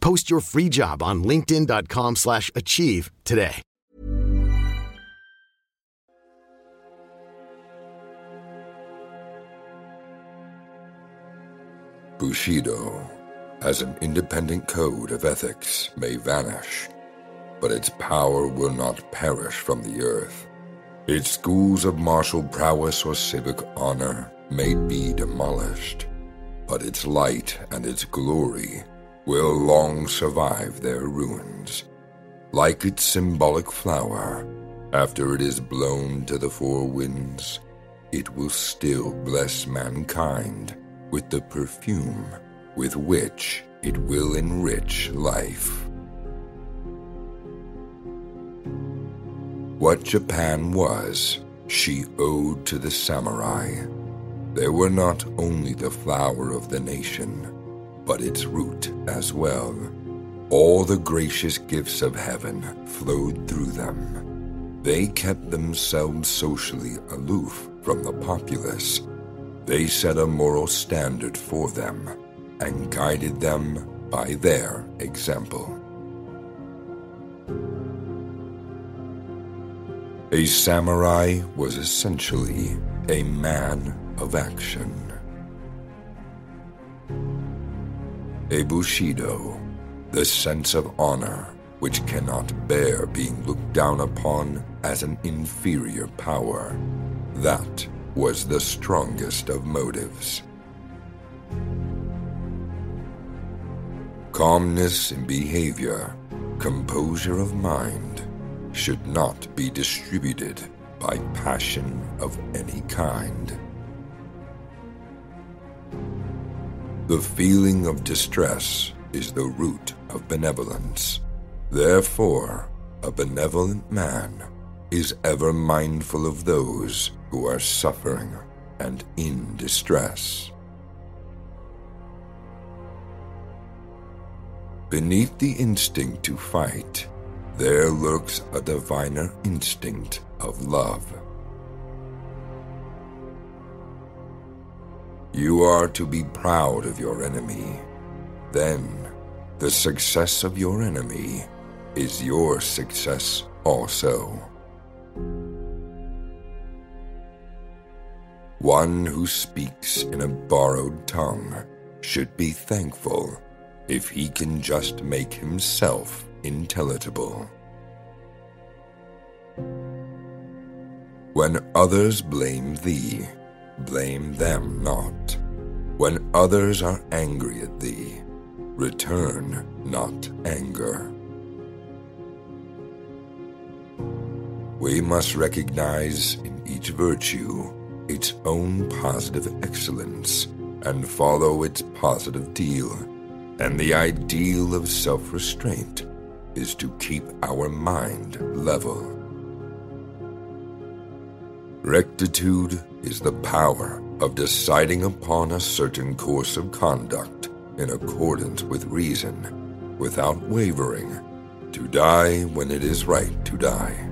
Post your free job on linkedin.com/achieve slash achieve today. Bushido, as an independent code of ethics, may vanish, but its power will not perish from the earth. Its schools of martial prowess or civic honor may be demolished, but its light and its glory will long survive their ruins. Like its symbolic flower, after it is blown to the four winds, it will still bless mankind with the perfume with which it will enrich life. What Japan was, she owed to the samurai. They were not only the flower of the nation, but its root as well. All the gracious gifts of heaven flowed through them. They kept themselves socially aloof from the populace. They set a moral standard for them and guided them by their example. A samurai was essentially a man of action. A bushido, the sense of honor which cannot bear being looked down upon as an inferior power. That was the strongest of motives. Calmness in behavior, composure of mind, should not be distributed by passion of any kind. The feeling of distress is the root of benevolence. Therefore, a benevolent man is ever mindful of those who are suffering and in distress. Beneath the instinct to fight, there lurks a diviner instinct of love. You are to be proud of your enemy. Then, the success of your enemy is your success also. One who speaks in a borrowed tongue should be thankful if he can just make himself intelligible. When others blame thee, blame them not. When others are angry at thee, return not anger. We must recognize in each virtue its own positive excellence and follow its positive deal. And the ideal of self restraint is to keep our mind level. Rectitude is the power of deciding upon a certain course of conduct in accordance with reason, without wavering, to die when it is right to die,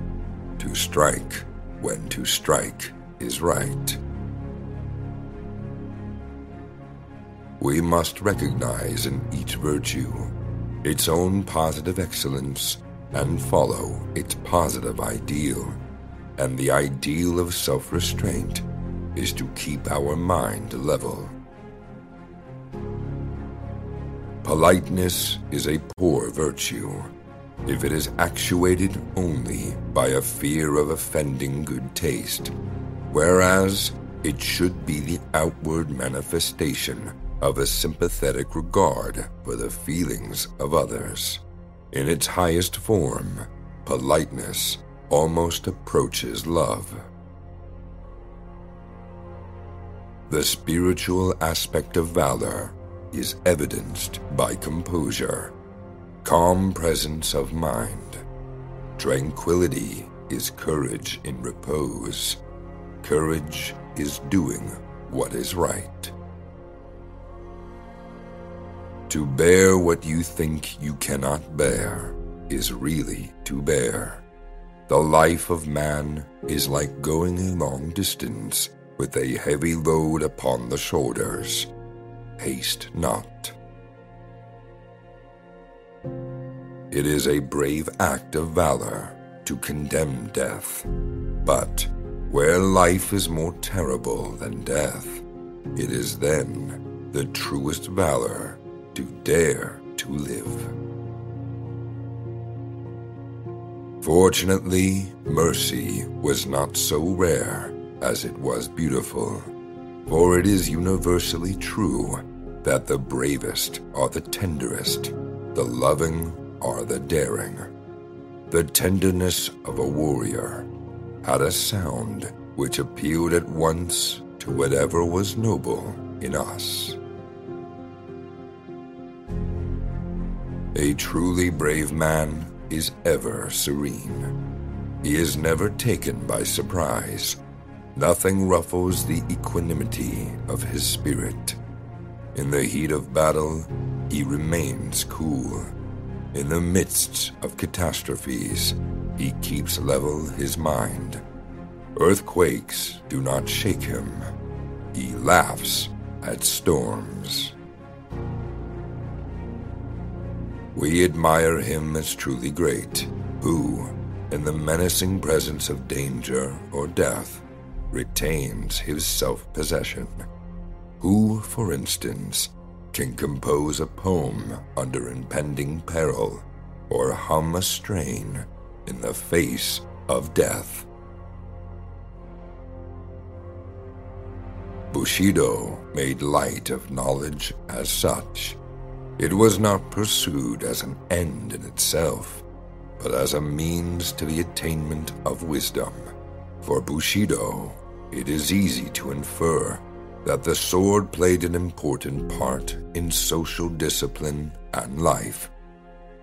to strike when to strike is right. We must recognize in each virtue its own positive excellence and follow its positive ideal. And the ideal of self restraint is to keep our mind level. Politeness is a poor virtue if it is actuated only by a fear of offending good taste, whereas it should be the outward manifestation of a sympathetic regard for the feelings of others. In its highest form, politeness almost approaches love. The spiritual aspect of valor is evidenced by composure, calm presence of mind. Tranquility is courage in repose. Courage is doing what is right. To bear what you think you cannot bear is really to bear. The life of man is like going a long distance with a heavy load upon the shoulders. Haste not. It is a brave act of valor to condemn death, but where life is more terrible than death, it is then the truest valor to dare to live. Fortunately, mercy was not so rare as it was beautiful, for it is universally true that the bravest are the tenderest, the loving are the daring. The tenderness of a warrior had a sound which appealed at once to whatever was noble in us. A truly brave man is ever serene. He is never taken by surprise. Nothing ruffles the equanimity of his spirit. In the heat of battle, he remains cool. In the midst of catastrophes, he keeps level his mind. Earthquakes do not shake him. He laughs at storms. We admire him as truly great, who, in the menacing presence of danger or death, retains his self possession. Who, for instance, can compose a poem under impending peril or hum a strain in the face of death. Bushido made light of knowledge as such it was not pursued as an end in itself, but as a means to the attainment of wisdom. For Bushido, it is easy to infer that the sword played an important part in social discipline and life.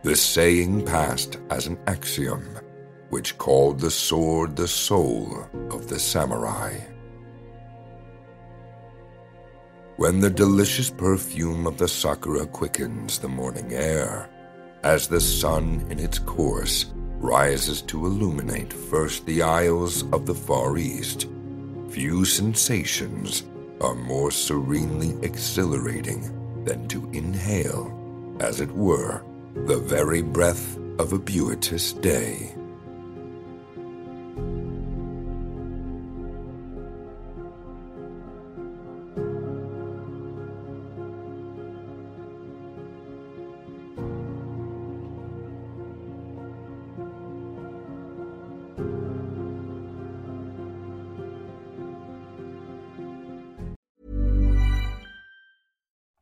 The saying passed as an axiom, which called the sword the soul of the samurai. when the delicious perfume of the sakura quickens the morning air, as the sun in its course rises to illuminate first the isles of the Far East, few sensations are more serenely exhilarating than to inhale, as it were, the very breath of a beauteous day.